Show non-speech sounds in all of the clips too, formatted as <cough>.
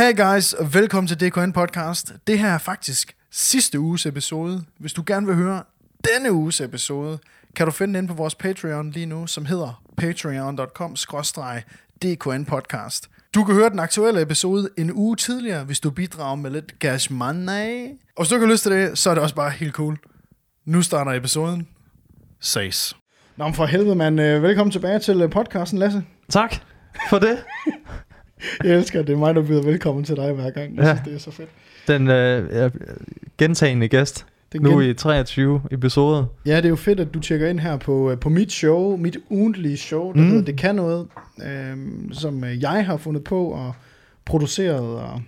Hey guys, og velkommen til DKN Podcast. Det her er faktisk sidste uges episode. Hvis du gerne vil høre denne uges episode, kan du finde den inde på vores Patreon lige nu, som hedder patreon.com DKN Podcast. Du kan høre den aktuelle episode en uge tidligere, hvis du bidrager med lidt cash money. Og hvis du ikke har lyst til det, så er det også bare helt cool. Nu starter episoden. Ses. Nå, men for helvede, mand. Øh, Velkommen tilbage til øh, podcasten, Lasse. Tak for det. <laughs> Jeg elsker, det er mig, der byder velkommen til dig hver gang. Jeg Ja. synes, det er så fedt. Den øh, gentagende gæst. Det Nu gen- i 23 episoder. Ja, det er jo fedt, at du tjekker ind her på, øh, på mit show, mit ugentlige show, der Mm. hedder Det Kan Noget, øhm, som øh, jeg har fundet på og produceret. Og,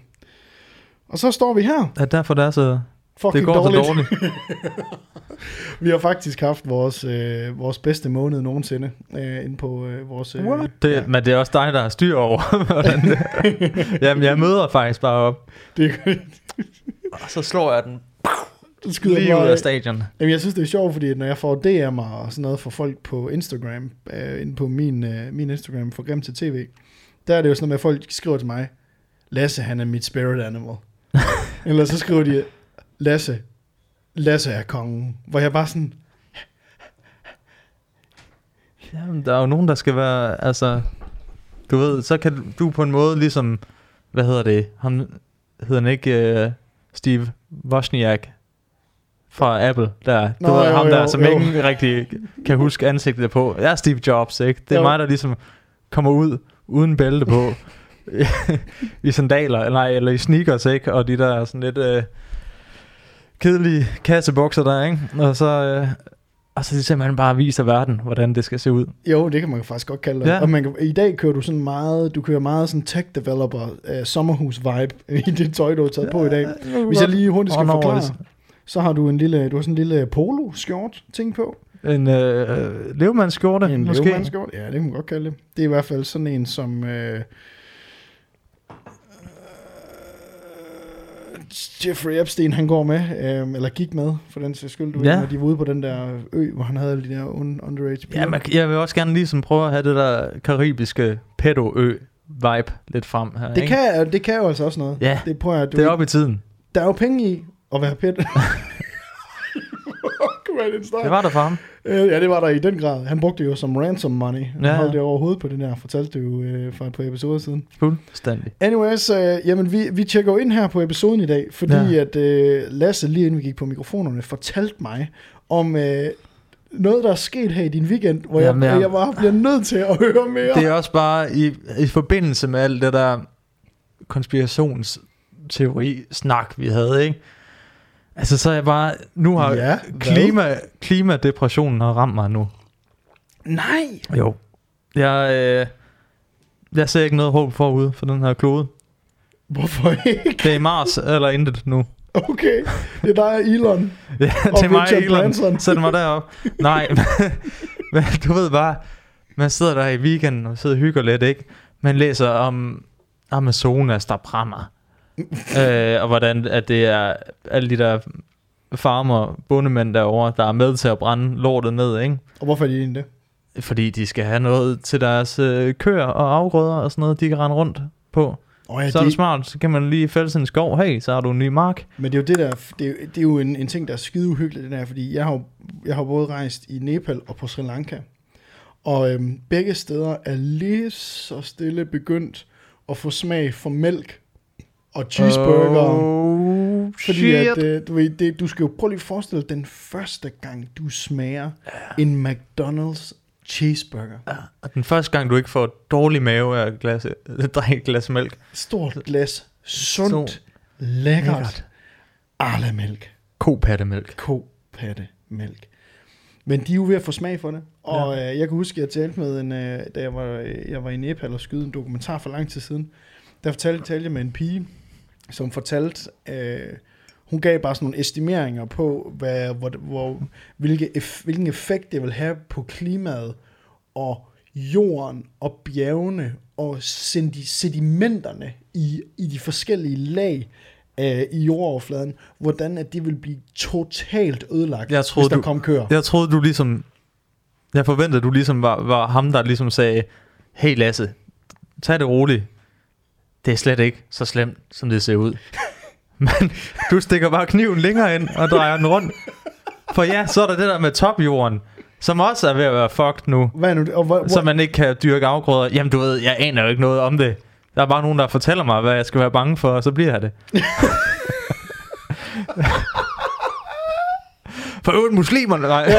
og så står vi her. Er derfor det er så... Fucking Det går dårligt. dårligt. <laughs> Vi har faktisk haft vores, øh, vores bedste måned nogensinde øh, inde på øh, vores... Øh, Det, ja, Men det er også dig, der har styr over, <laughs> hvordan det <laughs> Jamen, jeg møder faktisk bare op. det, Og så slår jeg den det skyder lige ud af stadion. Jamen, jeg synes, det er sjovt, fordi når jeg får DM'er og sådan noget fra folk på Instagram, øh, inde på min, øh, min Instagram for Grim til TV, der er det jo sådan noget med, at folk skriver til mig, Lasse, han er mit spirit animal. Eller så skriver de, Lasse, Lasse er kongen. Hvor jeg bare sådan, Jamen, der er jo nogen, der skal være... Altså, du ved, så kan du på en måde ligesom... Hvad hedder det? Han hedder han ikke uh, Steve Wozniak fra Apple, der. Du Nå, ved, jo, ham jo, der, som jo. ingen rigtig kan huske ansigtet på. Jeg er Steve Jobs, ikke? Det er Jo. mig, der ligesom kommer ud uden bælte på. <laughs> <laughs> I sandaler, nej, eller i sneakers, ikke? Og de der sådan lidt øh, kedelige kassebukser der, ikke? Og så, øh, og så simpelthen bare viser verden, hvordan det skal se ud. jo, det kan man faktisk godt kalde det. Ja. Og man kan, i dag kører du sådan meget, du kører meget sådan tech developer, uh, sommerhus vibe <laughs> i det tøj, du har taget på i dag. Hvis jeg lige hurtigt skal forklare, det- så har du en lille, du har sådan en lille polo skjort ting på. En øh, levmandsskjorte, En måske. løvmandskjort? Ja, det kan man godt kalde det. Det er i hvert fald sådan en, som... Øh, Jeffrey Epstein, han går med, øh, eller gik med, for den sags skyld, du Ja. ved, de var ude på den der ø, hvor han havde alle de der un- underage piger. Ja, man, jeg vil også gerne ligesom prøve at have det der karibiske pedo-ø-vibe lidt frem her. det, ikke? kan, det kan jo altså også noget. Ja, det prøver jeg, du det er oppe i tiden. Der er jo penge i at være pæt. <laughs> Kom med den start. Det var der for ham. Øh, ja, det var der i den grad. Han brugte det jo som ransom money. Han Ja, holdt det over hovedet på den her, fortalte det jo øh, for et par episoder siden. Fuldstændig. Anyways, øh, jamen vi, vi tjekker jo ind her på episoden i dag, fordi ja. At øh, Lasse, lige inden vi gik på mikrofonerne, fortalte mig om øh, noget, der er sket her i din weekend, hvor Jamen, jeg, jeg- jeg bare bliver nødt til at høre mere. Det er også bare i, i forbindelse med alt det der konspirationsteori-snak, vi havde, ikke? Altså, så er jeg bare... Nu har Ja, hvad? klima, klimadepressionen har ramt mig nu. Nej! Jo. Jeg, øh, jeg ser ikke noget håb forude for den her klode. Hvorfor ikke? Det er i Mars eller intet nu. Okay, det er dig Elon. <laughs> Ja, det er mig, Richard Elon. Branson. Sæt mig derop. Nej, <laughs> men du ved bare, man sidder der i weekenden og sidder og hygger lidt, ikke? Man læser om Amazonas, der brænder. <laughs> øh, og hvordan at det er alle de der farmer, bondemænd derovre, der er med til at brænde lortet ned, ikke? Og hvorfor er de egentlig det? Fordi de skal have noget til deres øh, køer og afgrøder og sådan noget, de kan rende rundt på. Oh, Ja, så er det smart, så kan man lige fælde en skov. Hey, så har du en ny mark. Men det er jo det der, det er, jo- det er jo en, en ting, der er skide uhyggeligt, det der, fordi jeg har, jeg har både rejst i Nepal og på Sri Lanka, og øhm, begge steder er lige så stille begyndt at få smag for mælk og cheeseburger. Oh, fordi shit. at, øh, du, ved, det, du skal jo prøve lige at forestille dig, den første gang, du smager en McDonald's cheeseburger. Ja, og den første gang, du ikke får dårlig mave af at glas, <laughs> drikke et glas mælk. Stort glas, sundt, lækkert, Lækkert. arla-mælk. Kopattemælk. kopatte mælk. Men de er jo ved at få smag for det. Og ja. øh, jeg kan huske, at jeg talte med en, øh, da jeg var, øh, jeg var i Nepal og skyde en dokumentar for lang tid siden. Der fortalte, talte jeg med en pige, som fortalte, øh, hun gav bare sådan nogle estimeringer på, hvad, hvor, hvor, hvilke, eff, hvilken effekt det vil have på klimaet og jorden og bjergene og sedi- sedimenterne i, i de forskellige lag øh, i jordoverfladen, hvordan at det vil blive totalt ødelagt, Jeg troede, hvis der du- kom køer. Jeg troede, du ligesom... Jeg forventede, du ligesom var, var ham, der ligesom sagde, hey Lasse, tag det roligt. Det er slet ikke så slemt, som det ser ud. Men du stikker bare kniven længere ind og drejer den rundt. For ja, så er der det der med topjorden, som også er ved at være fucked nu. Hvad er nu det? Og hvor, hvor, Så man ikke kan dyrke afgrøder. Jamen du ved, jeg aner jo ikke noget om det. Der er bare nogen, der fortæller mig, hvad jeg skal være bange for, og så bliver jeg det. <laughs> for øvrigt muslimerne, nej.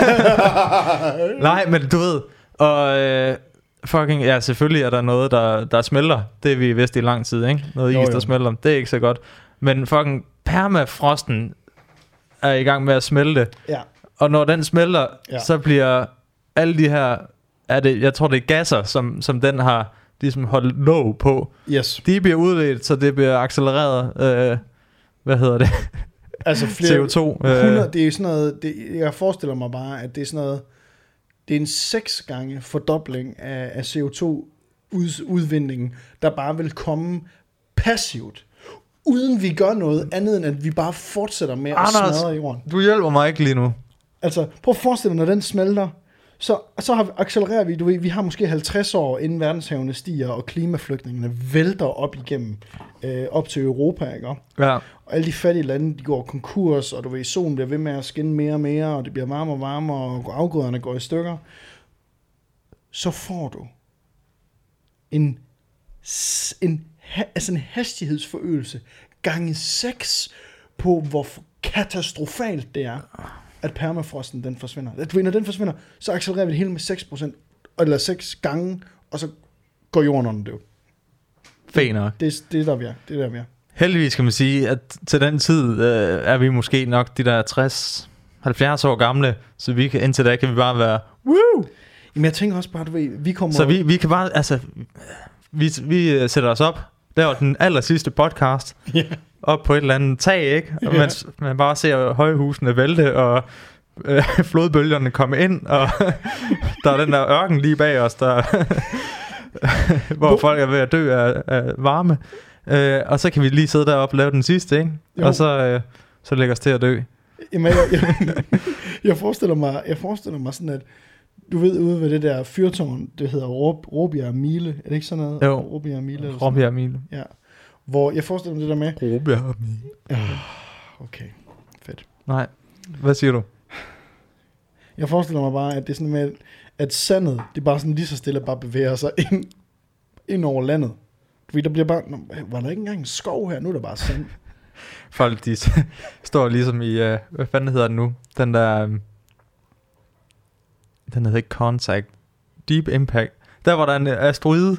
<laughs> nej, men du ved, og øh, fucking, ja, selvfølgelig er der noget, der, der smelter. Det er vi vidst i lang tid, ikke? Noget Jo, is, jo. der smelter. Det er ikke så godt. Men fucking permafrosten er i gang med at smelte. ja. Og når den smelter, ja. så bliver alle de her, er det, jeg tror det er gasser, som, som den har ligesom holdt låg på, Yes. de bliver udledt, så det bliver accelereret, øh, hvad hedder det, Altså flere... <laughs> CO2. 100, Øh, det er sådan noget, det, jeg forestiller mig bare, at det er sådan noget, det er en seks gange fordobling af, af CO2-udvindingen, der bare vil komme passivt, uden vi gør noget andet, end at vi bare fortsætter med at Anders. smadre jorden. du hjælper mig ikke lige nu. Altså, prøv at forestille dig, når den smelter, så, så har vi, accelererer vi, du ved, vi har måske 50 år, inden verdenshavene stiger, og klimaflygtningene vælter op igennem, øh, op til Europa, ikke? Ja. Og alle de fattige lande, de går konkurs, og du ved, solen bliver ved med at skinne mere og mere, og det bliver varmere og varmere, og afgrøderne går i stykker. Så får du en, en, altså en hastighedsforøgelse gange 6 på, hvor katastrofalt det er, at permafrosten den forsvinder. At når den forsvinder, så accelererer vi det hele med 6%, eller 6 gange, og så går jorden under det. Fæn nok. Det, er- det er der, vi er. Det er der, vi er. Heldigvis kan man sige, at til den tid øh, er vi måske nok de der 60 70 år gamle, så vi kan, indtil da kan vi bare være, woo! Jamen, jeg tænker også bare, du ved, vi kommer... Så vi, vi kan bare, altså, vi, vi øh, sætter os op, laver den aller sidste podcast, Ja. op på et eller andet tag, ikke? Og Ja. mens man bare ser højhusene vælte, og øh, <laughs> flodbølgerne komme ind, og <laughs> der er den der ørken lige bag os, der, <laughs> Hvor- folk er ved at dø af, af varme. Øh, og så kan vi lige sidde deroppe og lave den sidste, ikke? Jo. Og så, øh, så lægger os til at dø. Jamen, jeg, jeg, jeg, forestiller mig, jeg forestiller mig sådan, at du ved ude ved det der fyrtårn, det hedder Råb, Råbjerg Mile, er det ikke sådan noget? Jo. Råbjerg Mile. Eller Råbjerg noget? Ja. Hvor jeg forestiller mig det der med, Råbjerg Emil. ja, okay, fedt. Nej, hvad siger du? Jeg forestiller mig bare, at det er sådan med, at sandet, det bare sådan lige så stille bare bevæger sig ind, ind over landet. Du ved, der bliver bare, var der ikke engang en skov her? Nu er der bare sand. <laughs> Folk, de står ligesom i, uh, hvad fanden hedder den nu? Den der, um, den hedder ikke Contact, Deep Impact. Der var der en øh, asteroide,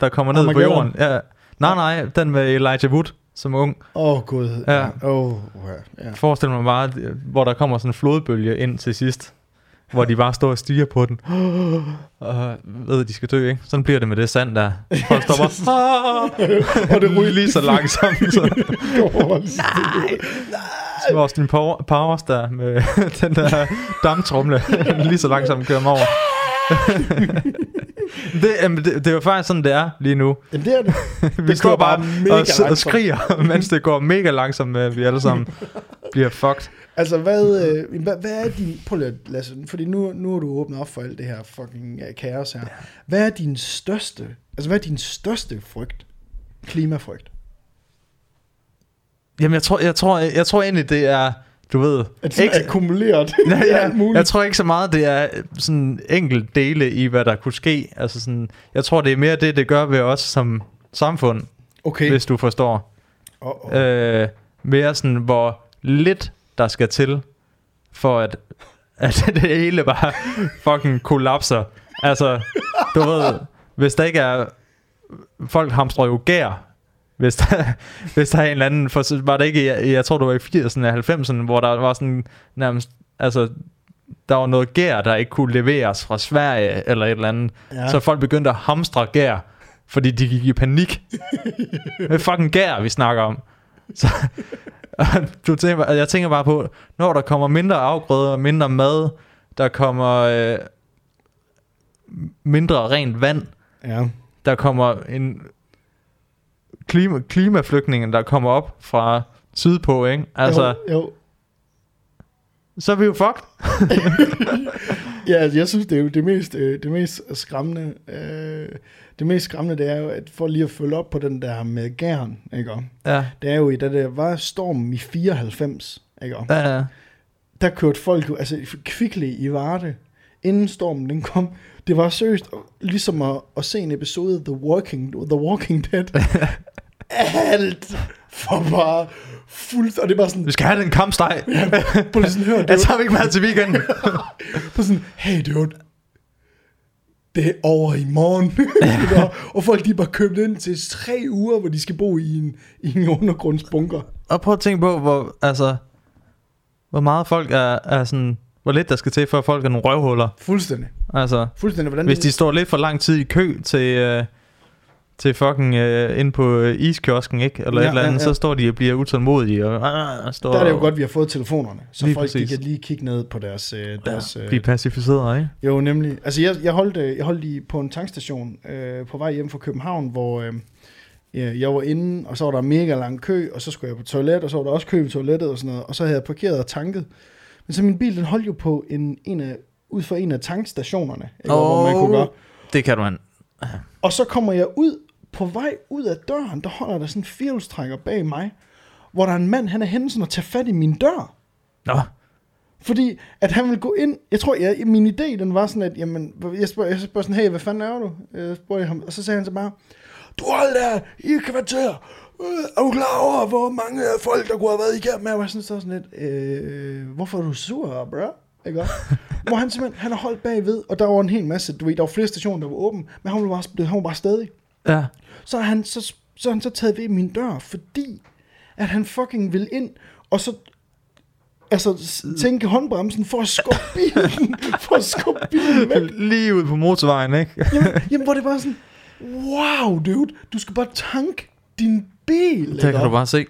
der kommer ned på Armageddon. jorden. Ja. Nej, nej, den med Elijah Wood som ung. Åh, oh, gud. Ja. Oh, ja. Forestil mig bare, øh, hvor der kommer sådan en flodbølge ind til sidst. Hvor de bare står og stiger på den. <gasps> Og ved, at de skal dø, ikke? Sådan bliver det med det sand der. Folk bare... <laughs> Og det ryger lige så langsomt. Så. <laughs> Nej. Som din power, powers der med <laughs> den der damptrumle <laughs> lige så langsomt kører mig over. <laughs> det, jamen, det, det er jo faktisk sådan, det er lige nu. Jamen, det er det. Vi Det går bare mega og, og skriger, mens det går mega langsomt med, at vi alle sammen bliver fucked. Altså, hvad, øh, hvad, hvad er din... Prøv lige, Lasse, fordi nu, nu er du åbnet op for alt det her fucking uh, kaos her. Hvad er din største... Altså, hvad er din største frygt? Klimafrygt. Jamen, jeg tror, jeg tror, jeg tror egentlig, det er, du ved... Er det ikke- akkumuleret? <laughs> Ja, ja, jeg tror ikke så meget, det er sådan enkelt dele i, hvad der kunne ske. Altså sådan, jeg tror, det er mere det, det gør ved os som samfund, Okay. hvis du forstår. Oh, oh. Øh, mere sådan, hvor lidt der skal til, for at, <laughs> at det hele bare fucking kollapser. Altså, du ved, hvis der ikke er... Folk hamstrer jo gær, hvis der, <laughs> hvis der er en eller anden... For, så var det ikke, jeg, jeg tror, det var i 80'erne og 90'erne, hvor der var sådan nærmest... Altså, der var noget gær, der ikke kunne leveres fra Sverige eller et eller andet. ja. Så folk begyndte at hamstre gær, fordi de gik i panik. <laughs> er fucking gær, vi snakker om. Så, og <laughs> du tænker, jeg tænker bare på, når der kommer mindre afgrøder, mindre mad, der kommer øh, mindre rent vand, ja. der kommer en klima, klimaflygtninge, der kommer op fra sydpå, ikke? Altså, Jo, jo. så er vi jo fucked. <laughs> Ja, altså, jeg synes, det er jo det mest, øh, det mest skræmmende. Øh, det mest skræmmende, det er jo, at for lige at følge op på den der med gæren, ikke? Ja, Det er jo, i da der var stormen i 94, ikke? ja, ja. Der kørte folk jo, altså kvickly i Varde, inden stormen den kom. Det var seriøst ligesom at, at se en episode af The Walking, The Walking Dead. Alt for bare fuldt, og det bare sådan, Vi skal have den kampsteg. på sådan, hør, det Jeg er tager vi ikke med til weekenden. <laughs> på sådan, hey dude, det er over i morgen. <laughs> og, og folk de er bare købt ind til tre uger, hvor de skal bo i en, i en undergrundsbunker. Og prøv at tænke på, hvor, altså, hvor meget folk er, er sådan, hvor lidt der skal til, for at folk er nogle røvhuller. Fuldstændig. Altså, Fuldstændig. Hvordan hvis de står lidt for lang tid i kø til, øh, til fucking øh, ind på øh, iskiosken, ikke? Eller Ja, et eller andet, ja, ja, så står de og bliver utålmodige. Og, ah, står der er det jo og godt, at vi har fået telefonerne, så Lige folk de kan lige kigge ned på deres... Øh, deres Ja, øh, blive pacificeret, ikke? Jo, nemlig. Altså, jeg, jeg holdt, øh, jeg holdt i, på en tankstation øh, på vej hjem fra København, hvor øh, ja, jeg var inde, og så var der mega lang kø, og så skulle jeg på toilet, og så var der også kø på toilettet og sådan noget, og så havde jeg parkeret og tanket. Men så min bil, den holdt jo på en, en af, ud for en af tankstationerne, ikke, oh. hvor man kunne gøre. Det kan du han. Og så kommer jeg ud, på vej ud af døren, der holder der sådan en firehjulstrækker bag mig, hvor der er en mand, han er henne sådan og tage fat i min dør. Nå, Fordi at han vil gå ind, jeg tror, jeg, min idé, den var sådan, at jamen, jeg spørger, jeg spørger sådan, hey, hvad fanden er du? Jeg spørger ham, og så sagde han så bare, du hold der i et kvarter, øh, er du klar over, hvor mange folk, der kunne have været igennem? Jeg var sådan, så sådan lidt, øh, hvorfor er du sur, bro? Ikke? <laughs> Hvor han simpelthen, han har holdt bagved, og der var en hel masse, du ved, der var flere stationer, der var åbne, men han var bare, han var bare stadig. ja. Så han så, så, han så taget ved min dør, fordi at han fucking vil ind, og så altså tænke håndbremsen for at skubbe <laughs> bilen, for at skubbe bilen væk. Lige ud på motorvejen, ikke? Jamen, jamen hvor <laughs> det bare sådan, wow dude, du skal bare tanke din bil. Der ikke? kan du bare se.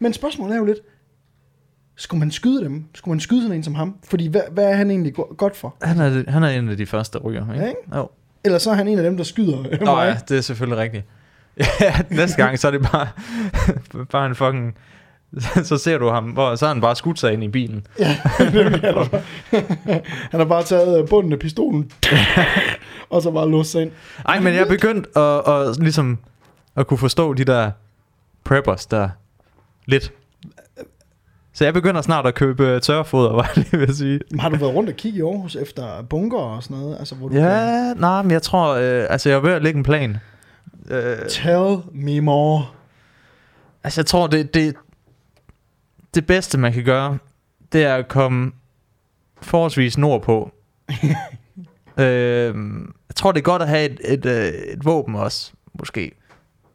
Men spørgsmålet er jo lidt, skulle man skyde dem? Skulle man skyde sådan en som ham? Fordi hvad, hvad er han egentlig go- godt for? Han er, han er en af de første ryger, ikke? Ja, ikke? Jo. Eller så er han en af dem, der skyder Nå mig. ja, det er selvfølgelig rigtigt. <laughs> Ja, næste gang, så er det bare, <laughs> bare en fucking... <laughs> Så ser du ham, hvor så har han bare skudt sig ind i bilen. Ja, nemlig, han, har bare, han har bare taget øh, bunden af pistolen, og så bare låst sig ind. Ej, men jeg er begyndt at, at, ligesom at kunne forstå de der preppers der lidt. Så jeg begynder snart at købe tørfoder, var ved at sige. Har du været rundt og kigge i Aarhus efter bunker og sådan noget? Altså, hvor du kan... Ja, nej, men jeg tror, øh, altså jeg er ved at lægge en plan. Øh, Tell me more. altså jeg tror, det, det, det bedste man kan gøre, det er at komme forholdsvis nordpå. <laughs> øh, jeg tror, det er godt at have et, et, øh, et våben også, måske.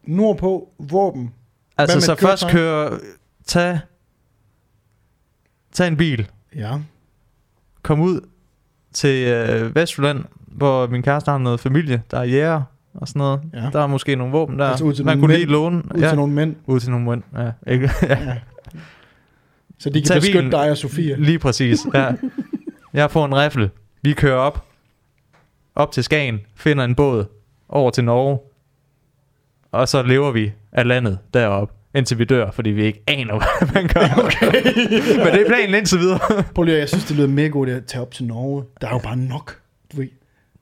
Nordpå, våben. Altså så først køretøj? køre, tag, tag en bil, Ja. kom ud til øh, Vestjylland, hvor min kæreste har noget familie, der er jæger og sådan noget. Ja. Der er måske nogle våben der, Altså ud til man kunne mænd. lige låne. Ud ja. til nogle mænd. Ud til nogle mænd, ja. Ikke? ja. Ja. <laughs> Så de kan Tag beskytte bilen. dig og Sofie. Lige præcis, ja. Jeg får en riffel. Vi kører op. Op til Skagen. Finder en båd. Over til Norge. Og så lever vi af landet deroppe. Indtil vi dør, fordi vi ikke aner, <laughs> hvad man gør. <laughs> Okay. Men det er planen indtil videre. <laughs> Prøv lige, jeg synes, det lyder mega godt at tage op til Norge. Der er jo bare nok. Du ved.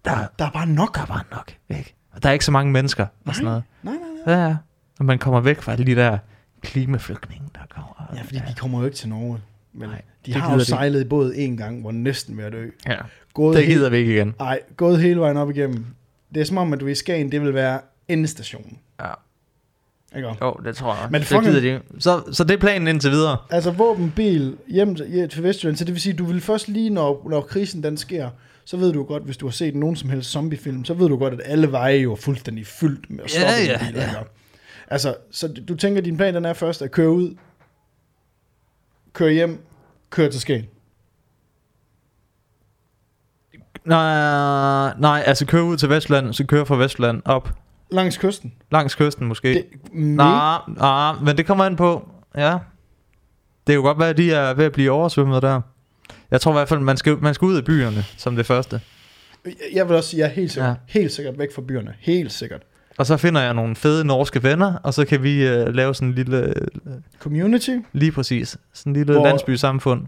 Der, Der er bare nok. der er bare nok, ikke? Og der er ikke så mange mennesker og sådan noget. Nej, nej, nej. Ja, ja. Og man kommer væk fra alle de der klimaflygtninge, der kommer. Ja, fordi de kommer jo ikke til Norge. Men Nej, de det har jo de sejlet i båd en gang, hvor næsten ved at dø. Ja, Gået det gider vi ikke igen. Ej, gået hele vejen op igennem. Det er som om, at du i Skagen, det vil være endestationen. Ja. Ikke? Jo, det tror jeg. Men det fucking- gider de. Så, så det er planen indtil videre. Altså våben, bil, hjem til, til Vestjylland, så det vil sige, du vil først lige, når, når krisen den sker, så ved du godt, hvis du har set nogen som helst zombiefilm, så ved du godt, at alle veje jo er fuldstændig fyldt med Ja, stoppede ja, biler. ja. ikke? Altså, så du- tænker, at din plan den er først at køre ud, køre hjem, køre til Skagen. Nej, nej, altså køre ud til Vestland, så køre fra Vestland op Langs kysten. langs kysten måske. Det, Nej, nej, men det kommer an på. Ja. Det kan jo godt være, at de er ved at blive oversvømmet der. Jeg tror i hvert fald, man skal, man skal ud af byerne som det første. Jeg vil også sige, at jeg er helt sikkert, Ja. helt sikkert væk fra byerne. Helt sikkert. Og så finder jeg nogle fede norske venner, og så kan vi uh, lave sådan en lille, Community. lige præcis, sådan en lille Hvor- landsby samfund,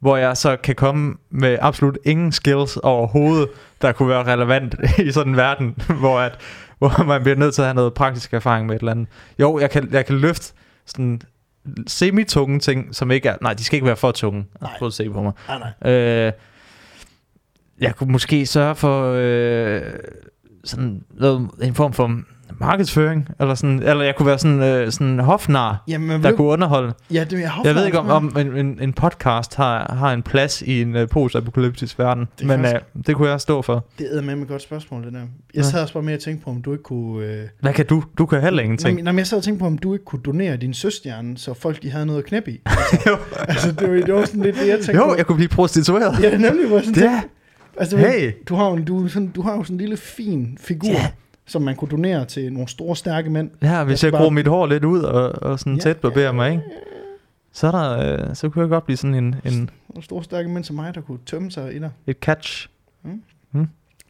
hvor jeg så kan komme med absolut ingen skills overhovedet, der kunne være relevant <laughs> i sådan en verden, hvor, at, hvor man bliver nødt til at have noget praktisk erfaring med et eller andet. Jo, jeg kan, jeg kan løfte sådan semi-tunge ting, som ikke er... Nej, de skal ikke være for tunge. Nej. Prøv at se på mig. Ah, nej. Øh, jeg kunne måske sørge for øh, sådan noget, en form for markedsføring, eller, sådan, eller jeg kunne være sådan, øh, sådan hofnar, Jamen, der ved, kunne underholde. ja, det, jeg, har Jeg ved ikke, om, faktisk- om en, en, en podcast har, har en plads i en uh, post-apokalyptisk verden, Det men kan uh, det kunne jeg stå for. Det er med et godt spørgsmål, det der. Jeg Ja. sad også bare med at tænke på, om du ikke kunne... Øh... Hvad kan du? Du kan heller ingenting. Nej, men jeg sad og tænkte på, om du ikke kunne donere din søstjerne, så folk de havde noget at knæppe i. <laughs> Altså, Jo. altså det, var, det var sådan lidt det, jeg tænkte Jo, på. jeg kunne blive prostitueret. Ja, det er nemlig, jeg sådan Ja, tænkte, altså, hey. du, har jo, en- du, sådan, du har jo sådan en lille fin figur, Ja. Som man kunne donere til nogle store, stærke mænd. Ja, hvis skal jeg bare- mit hår lidt ud og, og sådan Ja, tæt barberer mig, ikke? Så, er der, øh, så kunne jeg godt blive sådan en, en, Nogle store, stærke mænd som mig, der kunne tømme sig i dig. et catch.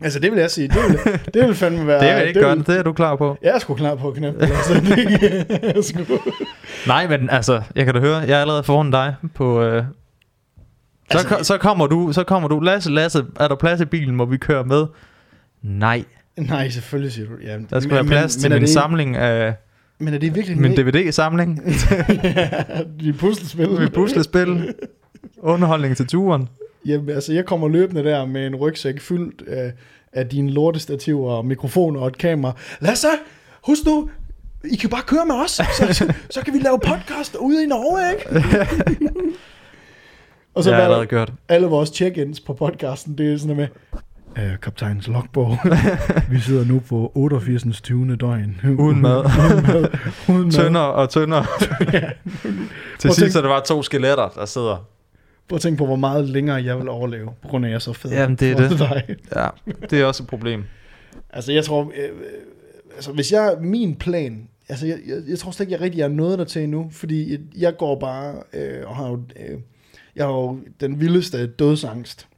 Altså, det vil jeg sige. Det vil, <laughs> det vil fandme være... Det vil ikke gøre vil- det, er du klar på. Jeg er sgu klar på at knæppe det. Altså, det, jeg sgu... <laughs> Nej, men altså, jeg kan da høre, jeg er allerede foran dig på... Øh, så, Altså, altså, så kommer du, så kommer du, Lasse, Lasse, er der plads i bilen, må vi køre med? Nej, <laughs> Nej, selvfølgelig siger du. Ja, der skal være plads til min det, samling af Men er det virkelig... min DVD-samling, <laughs> ja, de puslespil. mit puslespil, underholdning til turen. Jamen, altså, jeg kommer løbende der med en rygsæk fyldt af, af dine lortestativer og mikrofoner og et kamera. Lasse, husk nu, I kan bare køre med os, så, så, så kan vi lave podcast ude i Norge, ikke? <laughs> og så jeg har allerede gjort. alle vores check-ins på podcasten, det er sådan med, øh, kaptajnens logbog. <laughs> vi sidder nu på 88. 20. døgn. Uden mad. uden mad. <laughs> Uden mad. Tyndere og tyndere. <laughs> Ja. til sidst er det bare to skeletter, der sidder. Prøv at tænke på, hvor meget længere jeg vil overleve, på grund af, at jeg er så fed. Jamen, det er det. Dig. Ja, det er også et problem. Altså, jeg tror, øh, øh, altså, hvis jeg, min plan, altså, jeg, jeg, jeg tror slet ikke, jeg rigtig er nået der til endnu, fordi jeg, jeg går bare, øh, og har jo, øh, jeg har jo den vildeste dødsangst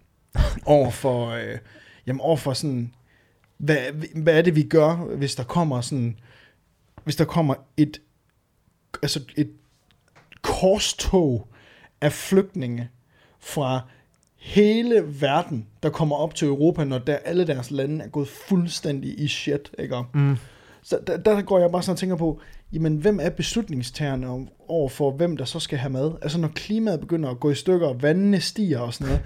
over for, øh, jamen, over for sådan, hvad, hvad er det, vi gør, hvis der kommer sådan, hvis der kommer et, altså et korstog af flygtninge fra hele verden, der kommer op til Europa, når der, alle deres lande er gået fuldstændig i shit, ikke? Mm. Så der, der går jeg bare sådan og tænker på, jamen hvem er beslutningstagerne om, over for, hvem der så skal have mad? Altså når klimaet begynder at gå i stykker, og vandene stiger og sådan noget,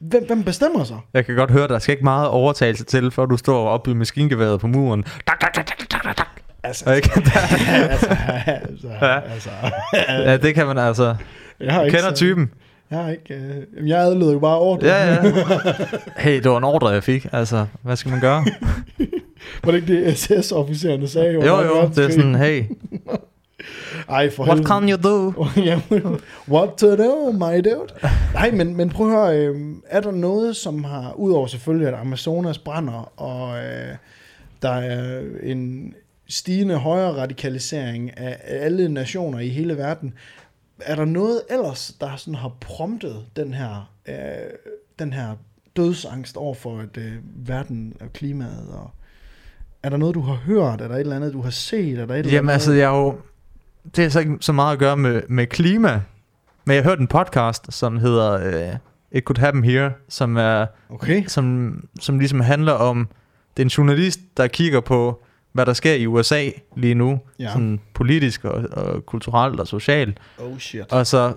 hvem, hvem bestemmer sig? Jeg kan godt høre, der skal ikke meget overtagelse til, før du står oppe i maskingeværet på muren. Dak, dak, dak, dak, dak, dak. Altså, Ikke? <laughs> altså, altså, Ja. altså, ja, det kan man altså. jeg har ikke kender så- typen. Jeg har ikke, øh, jeg adlyder jo bare ordre. Ja, ja. <laughs> Hey, det var en ordre, jeg fik. Altså, hvad skal man gøre? Var det ikke det, SS-officererne sagde? Jo, under jo, det er sådan, hey, <laughs> Ej, for what helvede. can you do? <laughs> What to do, my dude? Nej, men, men prøv at høre, øh, er der noget, som har, udover selvfølgelig, at Amazonas brænder, og øh, der er en stigende højere radikalisering af alle nationer i hele verden, er der noget ellers, der sådan har promptet den her, øh, den her dødsangst over for at, øh, verden og klimaet? Og er der noget, du har hørt? Er der et eller andet, du har set? Er der et eller Jamen andet? altså, jeg er jo... Det har så ikke så meget at gøre med, med klima. Men jeg hørte en podcast, som hedder uh, It Could Happen Here, som, er, Okay. som, som ligesom handler om... Det er en journalist, der kigger på, hvad der sker i USA lige nu. Ja. Sådan politisk og, og kulturelt og socialt. Oh shit. Og så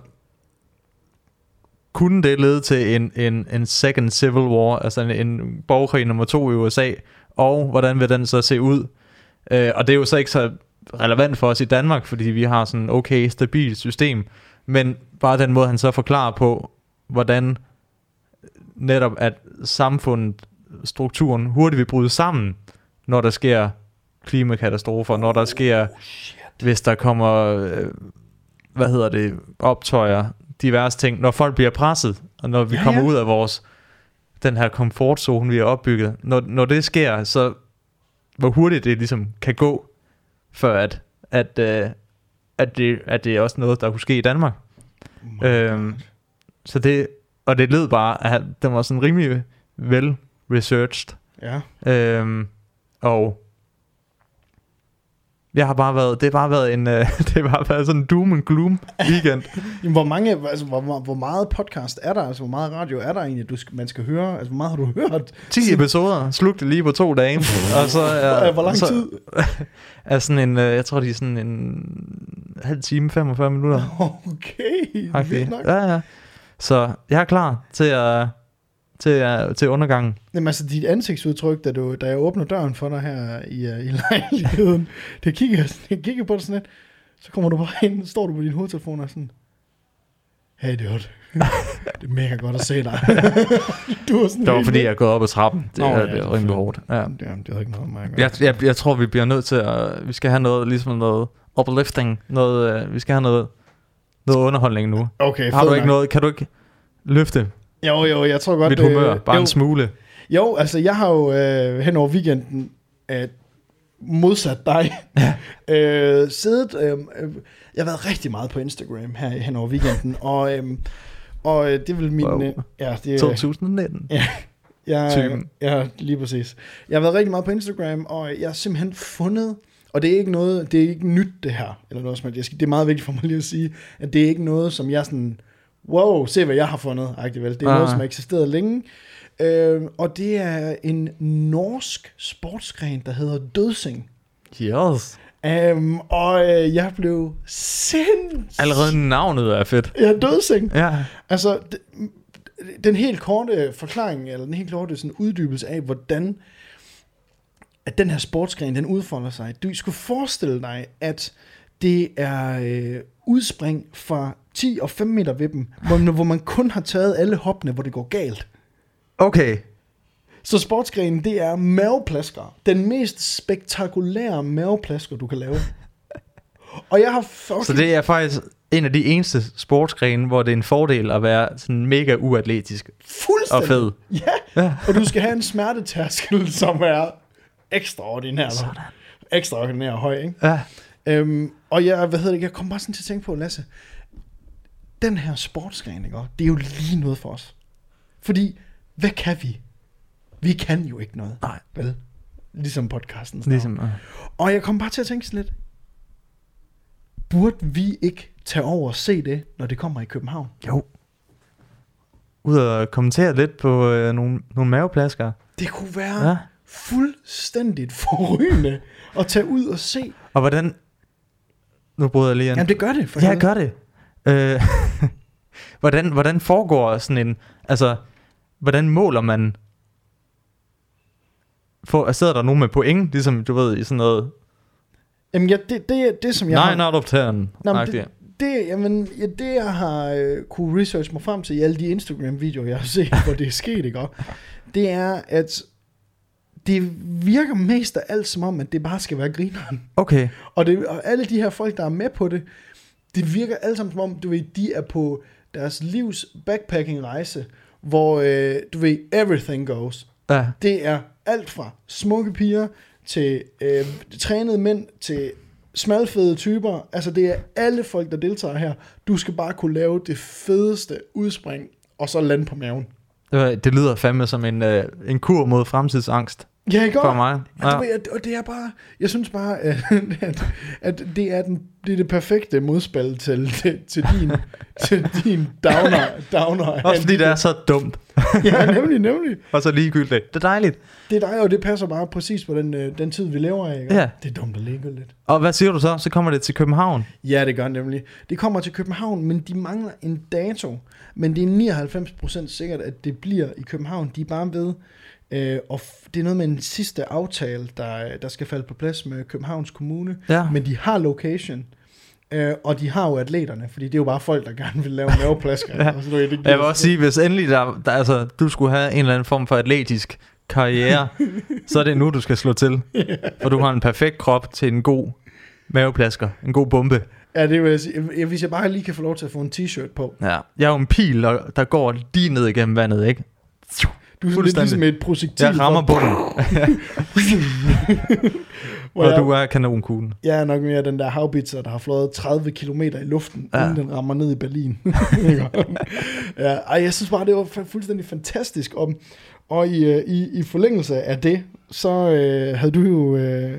kunne det lede til en, en, en second civil war, altså en, en borgerkrig nummer to i USA, og hvordan vil den så se ud? Øh, og det er jo så ikke så relevant for os i Danmark, fordi vi har sådan okay stabilt system, men bare den måde, han så forklarer på, hvordan netop at samfundet, strukturen hurtigt vil bryde sammen, når der sker klimakatastrofer, når der sker, hvis der kommer, øh, hvad hedder det, optøjer, diverse ting, når folk bliver presset, og når vi ja, kommer ja. ud af vores, den her komfortzone, vi har opbygget, når, når det sker, så hvor hurtigt det ligesom kan gå, før at, at, øh, at, det, at det er også noget, der kunne ske i Danmark. Oh Øhm, så det, og det lød bare, at den var sådan rimelig vel researched. Ja. Øhm, og Jeg har bare været, det har bare været en, øh, <laughs> det har bare været sådan en doom and gloom weekend. <laughs> Jamen, hvor, mange, altså, hvor, hvor- meget podcast er der? Altså, hvor meget radio er der egentlig, du skal, man skal høre? Altså, hvor meget har du <laughs> hørt? 10 episoder, slugte lige på to dage. og så er, Hvor lang så tid? Er sådan en, øh, jeg tror, de er sådan en halv time, 45 minutter. Okay, Okay. nok. Ja, ja. Så jeg er klar til at, til, at, til undergangen. Jamen altså, dit ansigtsudtryk, da, du, da jeg åbner døren for dig her i, uh, i <laughs> lejligheden, det kigger, jeg kigger på dig sådan lidt, så kommer du bare ind, står du på din hovedtelefon og er sådan, hey dude, det er mega godt at se dig. <laughs> du var sådan Det var fordi, jeg er gået op ad trappen. Det, Nå, er, ja, det er det er rimelig hårdt. Ja. Jamen, det har ikke noget mig. Jeg, jeg, jeg tror, vi bliver nødt til at... Vi skal have noget, ligesom noget uplifting. Noget, øh, vi skal have noget, noget underholdning nu. Okay, Har du ikke nok. noget... Kan du ikke løfte Jo, jo, jeg tror godt... mit humør? øh, Bare jo, en smule. Jo, altså jeg har jo øh, hen over weekenden øh, modsat dig Ja. <laughs> øh, siddet... Øh, øh, jeg har været rigtig meget på Instagram her hen over weekenden, og, øh, og øh, det vil min... Wow. Øh, ja, det, 2019. <laughs> jeg, typen. ja, lige præcis. Jeg har været rigtig meget på Instagram, og jeg har simpelthen fundet... Og det er ikke noget, det er ikke nyt det her, eller noget som. Jeg det er meget vigtigt for mig lige at sige, at det er ikke noget, som jeg sådan, wow, se hvad jeg har fundet, agtigt vel. Det er Ah. noget, som har eksisteret længe. Øh, og det er en norsk sportsgren, der hedder dødsing. Yes. Um, og øh, jeg blev sindssygt... Allerede navnet er fedt. Ja, dødsing. Ja. Altså, den helt korte forklaring, eller den helt korte sådan uddybelse af, hvordan at den her sportsgren, den udfolder sig. Du skulle forestille dig, at det er øh, udspring fra 10 og 5 meter ved dem, hvor, hvor man kun har taget alle hoppene, hvor det går galt. Okay. Så sportsgrenen, det er maveplasker. Den mest spektakulære maveplasker, du kan lave. Og jeg har fucking... Så det er faktisk en af de eneste sportsgrene, hvor det er en fordel at være sådan mega uatletisk og fed. Ja, Ja. og du skal have en smertetærskel, som er ekstraordinær. Sådan. Ekstraordinær høj, ikke? Ja. Øhm, og jeg, hvad hedder det, jeg kom bare sådan til at tænke på, Lasse, den her sportsgren, ikke? det er jo lige noget for os. Fordi, hvad kan vi? Vi kan jo ikke noget. Nej. Vel? Ligesom podcasten. Ligesom, øh. Og jeg kom bare til at tænke sådan lidt, burde vi ikke tage over og se det, når det kommer i København? Jo. Ud og kommentere lidt på øh, nogle, nogle maveplasker. Det kunne være Ja. ja. fuldstændigt forrygende at tage ud og se. Og hvordan... Nu bryder jeg lige ind. Jamen det gør det. For Ja, gør det. Øh, <laughs> hvordan, hvordan foregår sådan en... Altså, hvordan måler man... For, sidder der nogen med point, ligesom du ved, i sådan noget... Jamen ja, det, det, det som jeg Nine har... out of 10. Nå, men agtigt. det, det, jamen, ja, det jeg har øh, kunne research mig frem til i alle de Instagram-videoer, jeg har set, <laughs> hvor det er sket, ikke? Det er, at det virker mest af alt som om, at det bare skal være grineren. Okay. Og, det, og alle de her folk, der er med på det, det virker alle sammen som om, du ved, de er på deres livs backpacking-rejse, hvor, øh, du ved, everything goes. Ja. Det er alt fra smukke piger til øh, trænede mænd til smalfede typer. Altså det er alle folk, der deltager her. Du skal bare kunne lave det fedeste udspring, og så lande på maven. Det, lyder fandme som en, øh, en kur mod fremtidsangst Ja, ikke for mig. Ja. Ja. Det, og det er bare, jeg synes bare, <laughs> at, at, det, er den, det er det perfekte modspil til, til, til din, <laughs> til din downer. downer Også fordi det er så dumt, <laughs> Ja, nemlig, nemlig. og så ligegyldigt. Det er dejligt. Det er dig, og det passer bare præcis på den, øh, den tid, vi lever af. Ikke? Ja. Det er dumt og ligegyldigt. Og hvad siger du så? Så kommer det til København. Ja, det gør det nemlig. Det kommer til København, men de mangler en dato. Men det er 99% sikkert, at det bliver i København. De er bare ved, øh, og det er noget med en sidste aftale, der, der skal falde på plads med Københavns Kommune. Ja. Men de har location, øh, og de har jo atleterne, fordi det er jo bare folk, der gerne vil lave maveplasker. <laughs> Ja. Og så, det, det Jeg vil også sige, hvis endelig der, der, altså, du skulle have en eller anden form for atletisk karriere, <laughs> så er det nu, du skal slå til. For du har en perfekt krop til en god maveplasker, en god bombe. Ja, det vil jeg sige. Hvis jeg bare lige kan få lov til at få en t-shirt på. Ja. Jeg er jo en pil, der, der går lige ned igennem vandet, ikke? Du er sådan lidt ligesom et projektil. Jeg rammer bunden, <laughs> hvor og jeg, du er kanonkuglen. Jeg er nok mere den der havbitser, der har flået 30 km i luften, Ja. inden den rammer ned i Berlin. <laughs> ja, ej, jeg synes bare, det var fu- fuldstændig fantastisk. Og, og i, øh, i, i forlængelse af det, så øh, havde du jo... Øh,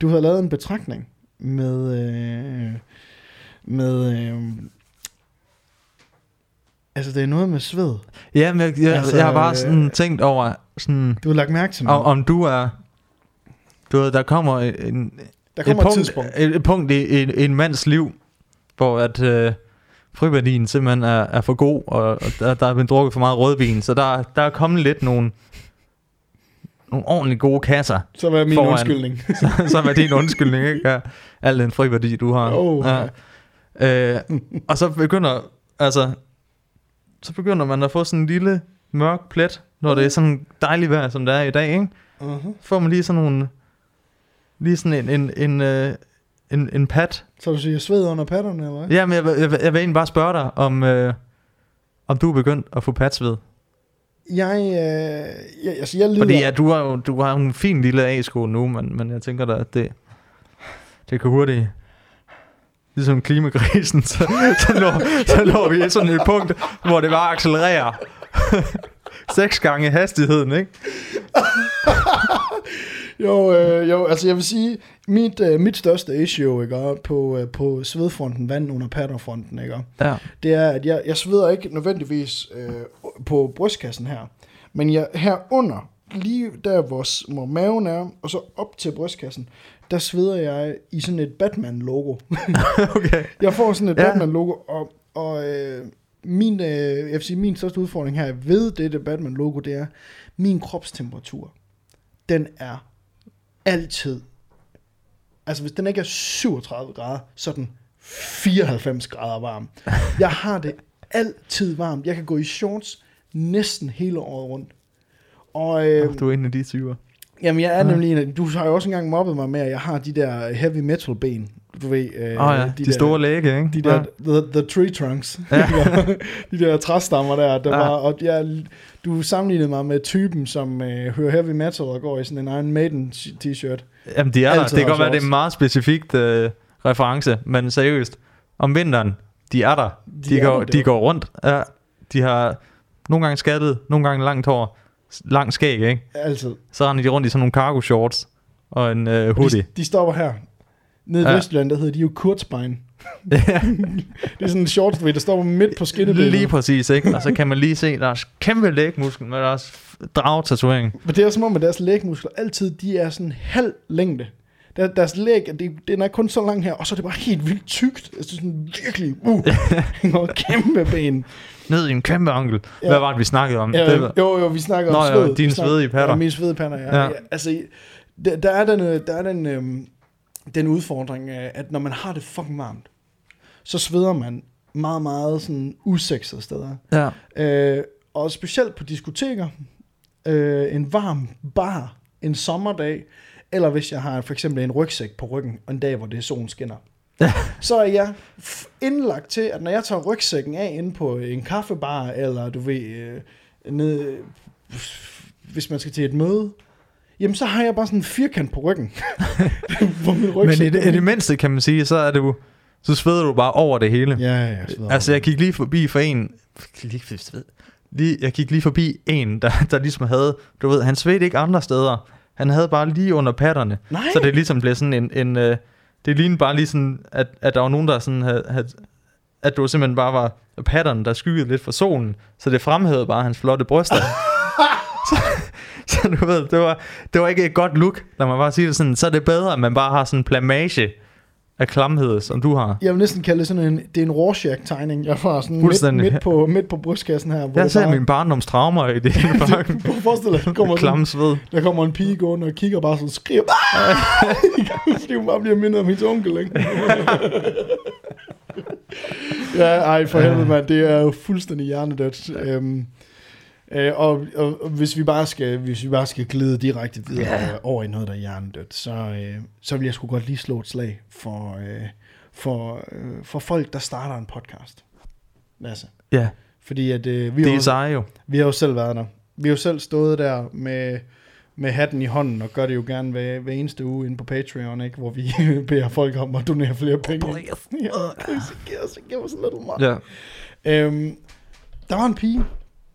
du havde lavet en betragtning med, øh, med øh, altså det er noget med sved. Ja, men jeg, jeg, Altså, jeg har bare øh, sådan tænkt over, sådan, Du har lagt mærke til om, noget. om du er... Du ved, der kommer en, Der kommer et, et, punkt, tidspunkt. Et, et punkt i, i en mands liv, hvor at øh, friværdien simpelthen er, er for god, og, og der, der er blevet drukket for meget rødvin, så der, der er kommet lidt nogle, nogle ordentligt gode kasser, Så var min foran. undskyldning. <laughs> som er din undskyldning, ikke? Ja, al den friværdi, du har. Oh, ja. Øh, og så begynder, altså, så begynder man at få sådan en lille mørk plet, når det er sådan dejligt vejr, som det er i dag, ikke? Uh-huh. får man lige sådan nogle, lige sådan en, en, en, øh, en, en pat. Så du siger sved under patterne, eller hvad? Ja, men jeg, jeg, vil- jeg vil egentlig bare spørge dig, om, øh, om du er begyndt at få pats ved. Jeg, øh, jeg, altså, jeg lider... Fordi ja, du har jo du har en fin lille A-sko nu, men, men jeg tænker da, at det, det kan hurtigt... Ligesom klimakrisen, så, så, når, så når vi i sådan et punkt, hvor det bare accelererer. <laughs> Seks gange hastigheden, ikke? <laughs> Jo, øh, jo, altså jeg vil sige, mit, øh, mit største issue ikke, på, øh, på svedfronten, vand under patterfronten, ikke, Ja. det er, at jeg, jeg sveder ikke nødvendigvis øh, på brystkassen her, men jeg herunder, lige der hvor, hvor maven er, og så op til brystkassen, der sveder jeg i sådan et Batman-logo. <laughs> okay. Jeg får sådan et Ja. Batman-logo, og, og øh, min, øh, jeg sige, min største udfordring her ved dette Batman-logo, det er, min kropstemperatur, den er altid, altså hvis den ikke er 37 grader, så er den 94 grader varm. Jeg har det altid varmt. Jeg kan gå i shorts næsten hele året rundt. Og øh, Du er en af de typer. jamen, jeg er Ja. nemlig en af, du har jo også engang mobbet mig med, at jeg har de der heavy metal ben. Du ved, øh, oh, ja, de, de der- store læge, ikke? de der, the, the tree trunks. <laughs> Ja. de der træstammer der, der Ja. var, og jeg, du sammenlignede mig med typen, som øh, hører heavy metal og går i sådan en Iron Maiden t-shirt. Jamen, de er der. Det kan godt være, det er en meget specifikt øh, reference, men seriøst, om vinteren, de er der. De, er går, der, de går rundt. Ja, de har nogle gange skattet, nogle gange langt hår, lang skæg, ikke? Altid. Så render de rundt i sådan nogle cargo shorts og en øh, hoodie. De, de stopper her. Nede i Ja. Vestjylland, der hedder de jo Kurzbein. Ja, <laughs> Det er sådan en shorts, du ved, der stopper midt på skinnebenet. lige præcis, ikke? Og så kan man lige se deres kæmpe lægmuskel med deres dragtatovering. Men det er som om, at deres lægmuskler altid, de er sådan halv længde. Der, deres læg, det, den er kun så lang her, og så er det bare helt vildt tykt. Altså sådan virkelig, uh, <laughs> og kæmpe ben. Ned i en kæmpe ankel. Ja. Hvad var det, vi snakkede om? Ja, Det var- jo, jo, vi snakker Nå, om sved. dine svedige patter. Ja, mine svedige patter, ja. Ja. ja. Altså, der, der er den, øh, der er den, øhm, den udfordring, øh, at når man har det fucking varmt, så sveder man meget, meget sådan usekset steder. Ja. Øh, og specielt på diskoteker, øh, en varm bar, en sommerdag, eller hvis jeg har for eksempel en rygsæk på ryggen, og en dag, hvor det er solen skinner. <laughs> så er jeg indlagt til, at når jeg tager rygsækken af inde på en kaffebar, eller du ved, øh, ned, hvis man skal til et møde, jamen så har jeg bare sådan en firkant på ryggen. <laughs> <laughs> hvor min Men i det, i det mindste, kan man sige, så er det jo, så sveder du bare over det hele. Ja, ja, sveder. Altså, jeg gik lige forbi for en... Lige, jeg gik lige forbi en, der, der ligesom havde... Du ved, han svedte ikke andre steder. Han havde bare lige under patterne. Nej, Så det ligesom blev sådan en... en øh, det lignede bare lige sådan, at, at der var nogen, der sådan havde... havde at du simpelthen bare var patterne, der skyggede lidt for solen. Så det fremhævede bare hans flotte bryster. <laughs> så, så du ved, det var, det var ikke et godt look, lad mig bare sige det sådan. Så er det bedre, at man bare har sådan en plamage af klamhed, som du har. jeg vil næsten kalde det sådan en, det er en Rorschach-tegning. Jeg får sådan midt, midt, på, midt på brystkassen her. Hvor Jeg ser bare- mine barndoms traumer i det. <laughs> det, prøv at forestille dig, der kommer, Klamme sved. der kommer en pige gående og kigger bare sådan og skriger. Fordi <laughs> hun bare bliver mindet om hendes onkel, ikke? <laughs> ja, ej, for helvede, mand. Det er jo fuldstændig hjernedødt. Øhm, øh, og, og, og, hvis vi bare skal hvis vi bare skal glide direkte videre Ja. over i noget, der er hjernedødt, så, øh, så vil jeg sgu godt lige slå et slag for, øh, for, øh, for folk, der starter en podcast. Lasse. Ja, Fordi at, øh, vi, det har er jo, seje jo. vi har jo selv været der. Vi har jo selv stået der med, med hatten i hånden, og gør det jo gerne hver, hver eneste uge inde på Patreon, ikke? hvor vi <laughs> beder folk om at donere flere penge. <laughs> ja, please, giv os, giv os a little money. Ja. Øhm, der var en pige,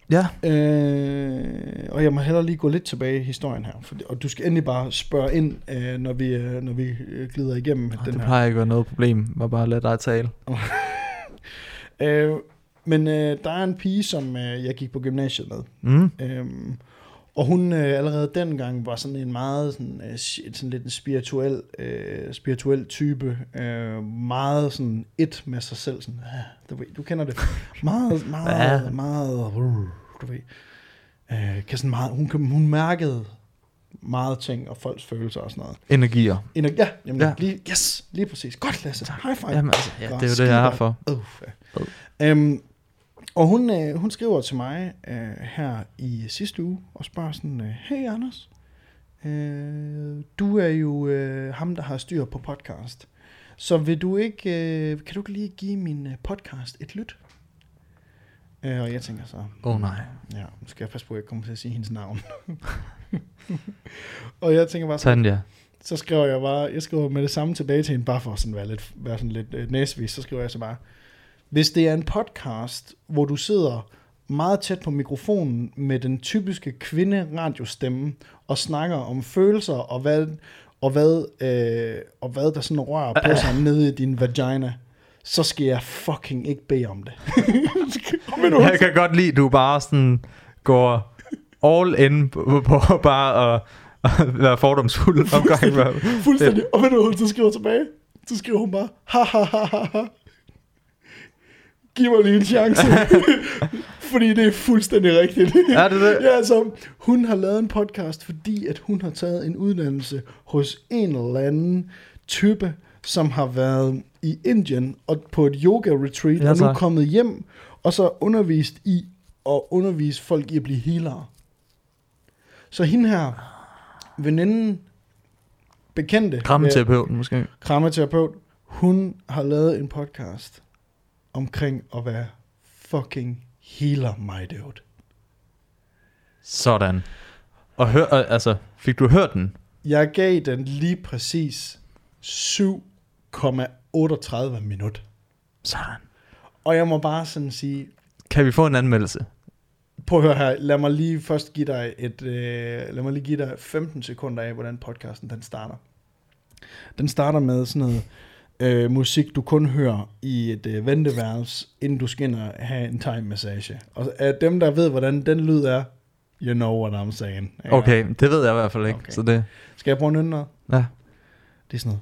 Ja, Øh, og jeg må hellere lige gå lidt tilbage i historien her. For, og du skal endelig bare spørge ind, øh, når vi, øh, når vi øh, glider igennem den den det her. plejer ikke at være noget problem. Var bare lade dig tale. <laughs> Øh, men øh, der er en pige, som øh, jeg gik på gymnasiet med. Mm. Øhm, og hun øh, allerede dengang var sådan en meget sådan, øh, sådan lidt en spirituel, øh, spirituel type. Øh, meget sådan et med sig selv. Sådan, ah, du, ved, du kender det. Meget, <laughs> meget, Ja. meget, du ved. Øh, kan sådan meget, hun, kan- hun mærkede meget ting og folks følelser og sådan noget. Energier. Ener- ja, jamen, Ja. Lige, yes, lige præcis. Godt, Lasse. High five. Jamen, altså, ja, det er jo det, jeg er her for. Uh, ja. Øhm, og hun, øh, hun skriver til mig øh, her i sidste uge og spørger sådan, øh, hey Anders, øh, du er jo øh, ham, der har styr på podcast. Så vil du ikke, øh, kan du ikke lige give min øh, podcast et lyt? Øh, og jeg tænker så, Åh oh, nej. ja, nu skal jeg passe på, at jeg kommer til at sige hendes navn. <laughs> og jeg tænker bare sådan, Tanja. så skriver jeg bare, jeg skriver med det samme tilbage til hende, bare for at sådan være, lidt, være sådan lidt øh, næsvis, så skriver jeg så bare, hvis det er en podcast, hvor du sidder meget tæt på mikrofonen med den typiske kvinde-radiostemme og snakker om følelser og hvad, og hvad, øh, og hvad der sådan rører på sig <laughs> nede i din vagina, så skal jeg fucking ikke bede om det. <laughs> Jeg kan godt lide, at du bare sådan går all in på, på bare at, at være fordomsfuld omgang med. Fuldstændig. Og ved du, hun så skriver tilbage? Så skriver hun bare, ha ha ha ha ha. Giv mig lige en chance. <laughs> fordi det er fuldstændig rigtigt. Er det det? ja, altså, hun har lavet en podcast, fordi at hun har taget en uddannelse hos en eller anden type, som har været i Indien og på et yoga retreat, Ja, og nu er kommet hjem, og så undervist i at undervise folk i at blive healere. Så hende her, veninden, bekendte, Krammeterapeuten måske. krammeterapeut, hun har lavet en podcast omkring at være fucking healer, my dude. Sådan. Og hør, øh, altså, fik du hørt den? Jeg gav den lige præcis 7,38 minut. Sådan. Og jeg må bare sådan sige, Kan vi få en anmeldelse? prøv at høre her, lad mig lige først give dig et, øh, lad mig lige give dig 15 sekunder af, hvordan podcasten den starter. Den starter med sådan noget øh, musik, du kun hører i et øh, venteværelse, inden du skal ind og have en time massage. Og af dem, der ved, hvordan den lyd er, you know what I'm saying. Ikke? Okay, det ved jeg i hvert fald ikke. Okay. Så det, Skal jeg prøve nynne noget? ja. Det er sådan noget.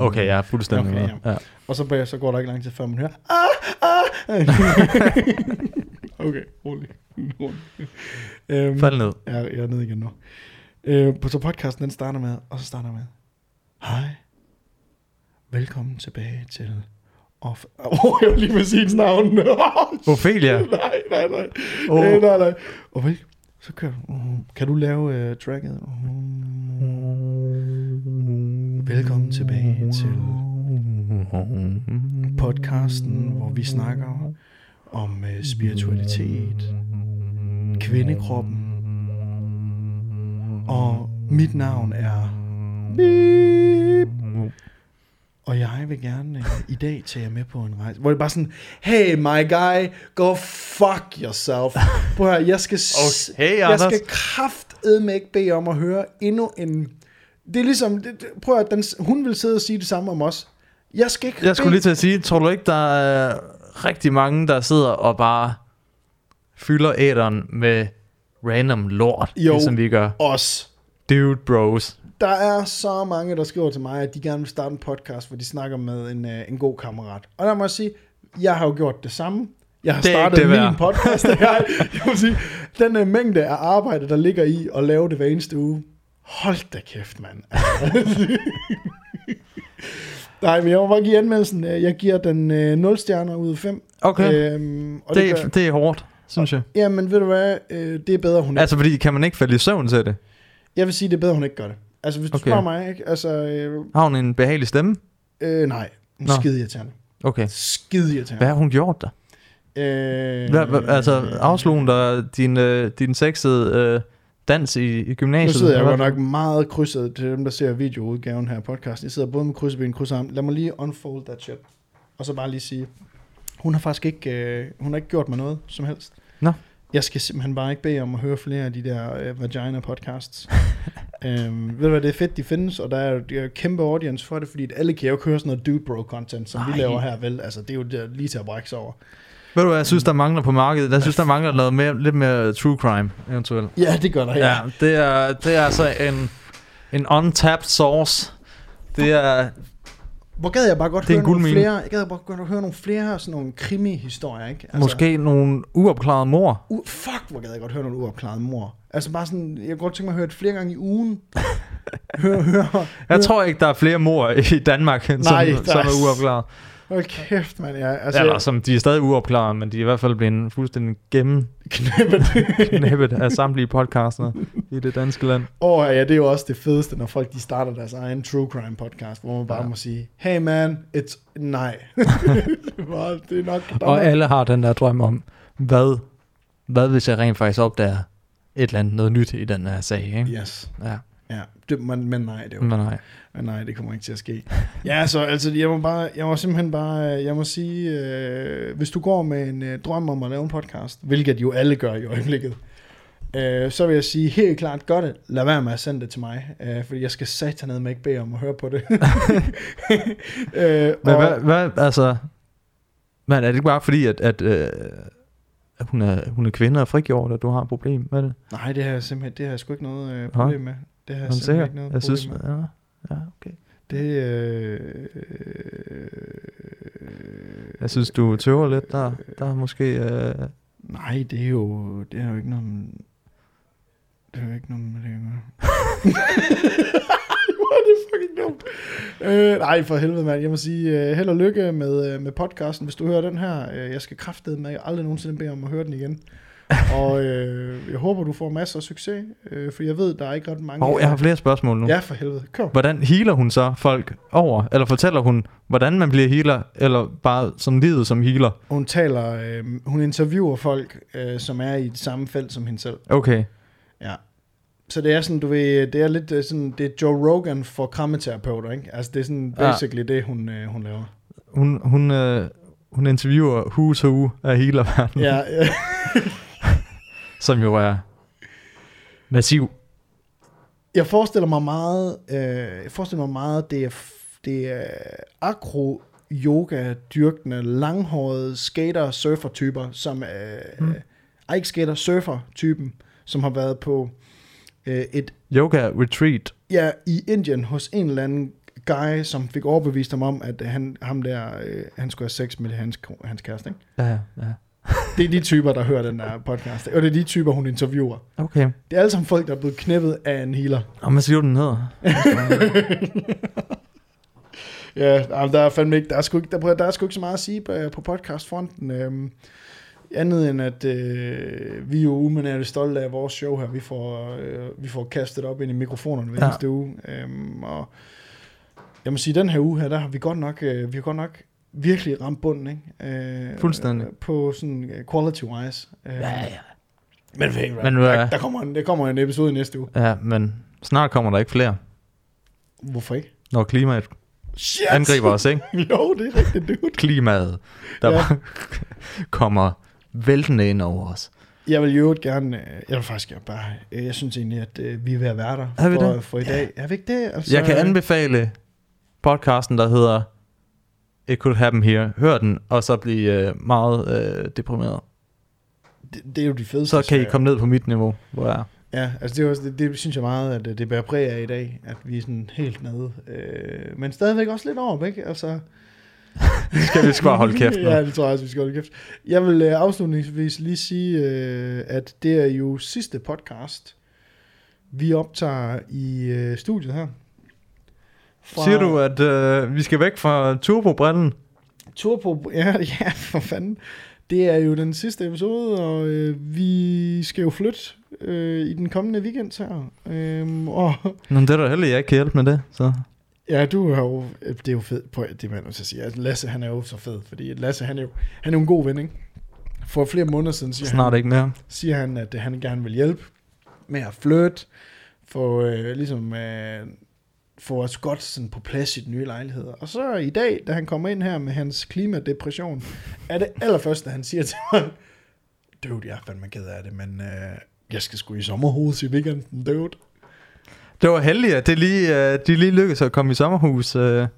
Okay, jeg er fuldstændig Okay, med. ja. Ja. Og så, bag, så går der ikke lang tid, før man hører, ah, ah. <laughs> okay, <laughs> rolig. Øhm, Fald ned. Ja, jeg er nede igen nu. Øh, på- så podcasten den starter med, og så starter med, Hej, velkommen tilbage til... Off... Oh, <laughs> jeg vil lige sige hendes navn. Ophelia. nej, nej, nej. Åh. Oh. Øh, nej, nej. Og vel, så kører du. Kan du lave uh, tracket? Velkommen tilbage til podcasten, hvor vi snakker om uh, spiritualitet, kvindekroppen, og mit navn er Beep. Og jeg vil gerne uh, i dag tage jer med på en rejse, hvor det er bare sådan, hey my guy, go fuck yourself. Prøv at høre, jeg skal, s- Okay, jeg skal kraftedme ikke bede om at høre endnu en... Det er ligesom, det, det, prøv at den, hun vil sidde og sige det samme om os. Jeg skal ikke Jeg skulle lige til at sige, tror du ikke, der er rigtig mange, der sidder og bare fylder æderen med random lort, Jo. ligesom vi gør? os. Dude bros. Der er så mange, der skriver til mig, at de gerne vil starte en podcast, hvor de snakker med en, øh, en god kammerat. Og der må jeg sige, jeg har jo gjort det samme. Jeg har Det startet det min værd. podcast. <laughs> <laughs> Jeg, jeg må sige, den uh, mængde af arbejde, der ligger i at lave det hver eneste uge. Hold da kæft, mand. <laughs> Nej, men jeg må bare give anmeldelsen. Øh, Jeg giver den øh, 0 stjerner ud af 5. Okay, Øhm, og det, det, det, gør, det er hårdt, synes jeg. Jamen, ved du hvad? Øh, det er bedre, hun ikke. Altså, fordi kan man ikke falde i søvn til det? Jeg vil sige, det er bedre, hun ikke gør det. Altså, hvis du Okay. spørger mig, ikke? Altså, øh, Har hun en behagelig stemme? øh, nej. Hun er skide irriterende. Okay. Skide irriterende. Hvad har hun gjort der? Øh, Hvad, hvad, altså, afslog hun dig din, øh, din sexede øh, dans i, i Nu gymnasiet. sidder jeg hvad? nok meget krydset til dem, der ser videoudgaven her af podcasten. Jeg sidder både med krydseben og krydsarm. Lad mig lige unfold that shit. Og så bare lige sige, hun har faktisk ikke, øh, hun har ikke gjort mig noget som helst. Nå. Jeg skal simpelthen bare ikke bede om at høre flere af de der øh, vagina podcasts. <laughs> øhm, ved du hvad, det er fedt, de findes, og der er jo er jo kæmpe audience for det, fordi alle kan jo ikke høre sådan noget dude bro content, som. Ej. vi laver her, vel? Altså, det er jo der, lige til at brække sig over. Ved du hvad, jeg synes, der mangler på markedet? Jeg synes, der mangler noget mere, lidt mere true crime, eventuelt. Ja, det gør der, ja. Ja, det er, det er altså en, en untapped source. Det er... Hvor gad jeg bare godt høre en nogle flere, jeg gad bare godt høre nogle flere sådan nogle krimi-historier, ikke? Altså, Måske nogle uopklarede mor. U- fuck, hvor gad jeg godt høre nogle uopklarede mor. Altså bare sådan, jeg kunne godt tænke mig at høre det flere gange i ugen. <laughs> hør, hør, Jeg tror ikke, der er flere mor i Danmark, som, Nej, der som er- er uopklaret. Hold kæft, mand. Ja, altså, Eller som de er stadig uopklaret, men de er i hvert fald blevet fuldstændig knæppet. gennemknæppet af samtlige podcaster i det danske land. Åh, ja, det er jo også det fedeste, når folk de starter deres egen true crime podcast, hvor man bare Ja. må sige, hey man, it's... Nej. <laughs> det er nok... Og alle har den der drøm om, hvad, hvad hvis jeg rent faktisk opdager et eller andet noget nyt i den her sag, ikke? Yes. Ja, Ja, det, men, men nej, det er jo men nej. Men nej, det kommer ikke til at ske. Ja, så altså, jeg må, bare, jeg må simpelthen bare, jeg må sige, øh, hvis du går med en øh, drøm om at lave en podcast, hvilket jo alle gør i øjeblikket, øh, så vil jeg sige helt klart, gør det. Lad være med at sende det til mig, øh, fordi jeg skal satanede med ikke bede om at høre på det. <laughs> øh, Men og- hvad, hvad, altså... Men er det ikke bare fordi, at, at, øh, hun, er, hun er kvinde og frigjort, at du har et problem med det? Nej, det har jeg simpelthen, det har jeg sgu ikke noget øh, problem med. Det har jeg simpelthen ikke noget Jeg synes, med. ja, ja, okay. Det, øh, Jeg synes, du tøver lidt der. Der er måske... Øh, Nej, det er jo, det er jo ikke noget, det er jo ikke noget med det. <laughs> Hvor er det fucking dumt. Øh, nej, for helvede, mand. Jeg må sige uh, held og lykke med, uh, med podcasten, hvis du hører den her. Uh, jeg skal kraftedeme med, aldrig nogensinde bede om at høre den igen. Og uh, jeg håber, du får masser af succes, uh, for jeg ved, der er ikke ret mange... og jeg har flere spørgsmål nu. Ja, for helvede. Kom. Hvordan healer hun så folk over? Eller fortæller hun, hvordan man bliver healer? Eller bare som livet som healer? Hun taler, øh, hun interviewer folk, øh, som er i det samme felt som hende selv. Okay. Ja. Så det er sådan, du ved, det er lidt øh, sådan, det er Joe Rogan for krammeterapeuter, ikke? Altså det er sådan Ja. basically det, hun, øh, hun laver. Hun, hun, øh, hun interviewer who's who af healerverdenen, Ja, øh, <laughs> <laughs> som jo er massiv. jeg forestiller mig meget, øh, jeg forestiller mig meget, det er, det er akro yoga dyrkende langhårede skater surfer typer som øh, Mm. mm. ej, ikke skater surfer typen som har været på øh, et Yoga retreat. ja i Indien hos en eller anden guy som fik overbevist ham om at han ham der øh, han skulle have sex med hans hans kæreste ikke? Ja, ja. Det er de typer der hører den der podcast og det er de typer hun interviewer. Okay. Det er alle sammen folk der er blevet knippet af en healer. Og hvad siger du, den hedder? <laughs> Ja, der er fandme ikke, der er sgu ikke, der, der er sgu ikke så meget at sige på, på podcastfronten. Øhm, andet end at øh, vi er jo umanerligt stolte af vores show her. Vi får, øh, vi får kastet op ind i mikrofonerne hver Ja. eneste uge. Øhm, og jeg må sige, den her uge her, der har vi godt nok, øh, vi har godt nok virkelig ramt bunden, ikke? Øh, Fuldstændig. Øh, på sådan øh, quality-wise. Øh, Ja, ja. Men, hvad, Men, der, der, kommer en, der kommer en episode i næste uge. Ja, men snart kommer der ikke flere, Hvorfor ikke? når klimaet Shit! angriber os, ikke? <laughs> jo, det er rigtigt, dude. Klimaet, der Ja. ja. <laughs> kommer væltende ind over os. Jeg vil jo gerne, øh, jeg vil faktisk gerne bare, jeg synes egentlig, at vi er ved at være der Er vi for, det? for i dag. Er vi ikke det? Altså, Jeg kan anbefale podcasten, der hedder It Could Happen Here. Hør den, og så blive øh, meget øh, deprimeret. det, det, er jo de fedeste. Så kan I komme ned på mit niveau, hvor jeg er. Ja, altså det, er også, det, det, synes jeg meget, at øh, det bærer præg af i dag, at vi er sådan helt nede. Øh, men stadigvæk også lidt over, ikke? Altså, <laughs> Skal vi sgu bare holde kæft nu? <laughs> ja, det tror jeg også, vi skal holde kæft. Jeg vil øh, afslutningsvis lige sige, øh, at det er jo sidste podcast, vi optager i øh, studiet her. Fra Siger du, at øh, vi skal væk fra turbobrillen? Turbo, ja, <laughs> ja, for fanden. Det er jo den sidste episode, og øh, vi skal jo flytte øh, i den kommende weekend her. Øhm, og <laughs> Nå, det er da heldigt, jeg ikke kan hjælpe med det. Så. ja, du har jo, det er jo fedt, på, det er man at sige. Altså, Lasse, han er jo så fed, fordi Lasse, han er jo, han er jo en god ven, ikke? For flere måneder siden siger, Snart han, ikke mere. siger han, at han gerne vil hjælpe. med at flirt, få øh, ligesom øh, få os godt sådan på plads i den nye lejlighed. Og så i dag, da han kommer ind her med hans klimadepression, er det allerførste, han siger til mig, dude, jeg er fandme ked af det, men øh, jeg skal sgu i sommerhus i weekenden, dude. Det var heldigt, at det lige, øh, de lige lykkedes at komme i sommerhus øh,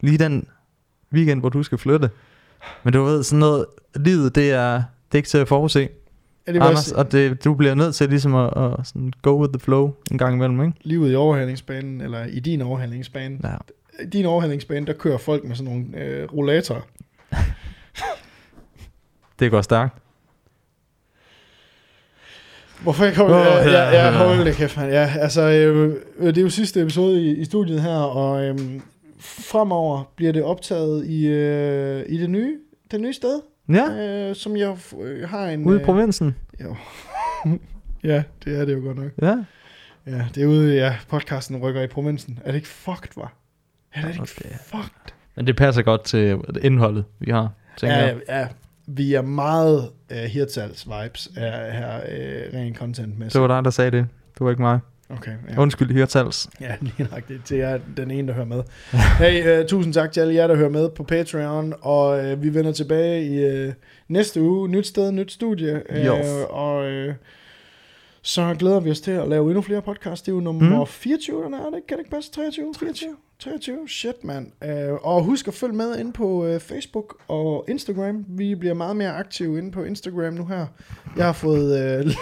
lige den weekend, hvor du skal flytte. Men du ved, sådan noget, livet, det er, det er ikke til at forudse. Ja, det Anders, også, og det, du bliver nødt til ligesom at, at sådan go with the flow en gang imellem, ikke? livet i overhalingsbanen, eller i din overhalingsbane. Ja. I din overhalingsbane, der kører folk med sådan nogle øh, rollatorer. <laughs> Det går stærkt. Hvorfor ikke holde? Åh, ja, ja, ja, ja, hold det kæft, man. Ja, altså, øh, det er jo sidste episode i, i studiet her, og øh, fremover bliver det optaget i, øh, i det nye, det nye sted, Ja, øh, som jeg øh, har en... ude i øh, provinsen. jo. <laughs> ja, det er det jo godt nok. Ja. Ja, det er ude, ja, podcasten rykker i provinsen. Er det ikke fucked, var? Er det ikke Okay. fucked? Men det passer godt til indholdet, vi har, tænker Ja, jeg. ja, vi er meget uh, Hirtals vibes er her uh, ren content med. Det var dig, der sagde det. Det var ikke mig. Okay, ja. Undskyld, Hirtals. Ja, <laughs> lige nok det. Det er den ene, der hører med. Hey, uh, tusind tak til alle jer, der hører med på Patreon, og uh, vi vender tilbage i uh, næste uge. Nyt sted, nyt studie. Jo. og uh, så glæder vi os til at lave endnu flere podcasts. Det er jo nummer Mm. 24, den er det? Kan det ikke passe? 23? 24? 23? Shit, mand. Uh, og husk at følge med ind på uh, Facebook og Instagram. Vi bliver meget mere aktive inde på Instagram nu her. Jeg har fået... Uh, <laughs>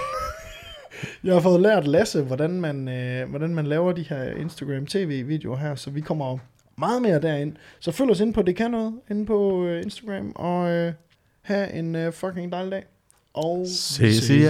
Jeg har fået lært Lasse, hvordan man, øh, hvordan man laver de her Instagram TV-videoer her, så vi kommer meget mere derind. Så følg os ind på Det Kan Noget, inde på øh, Instagram, og øh, have en øh, fucking dejlig dag. Og Ses i.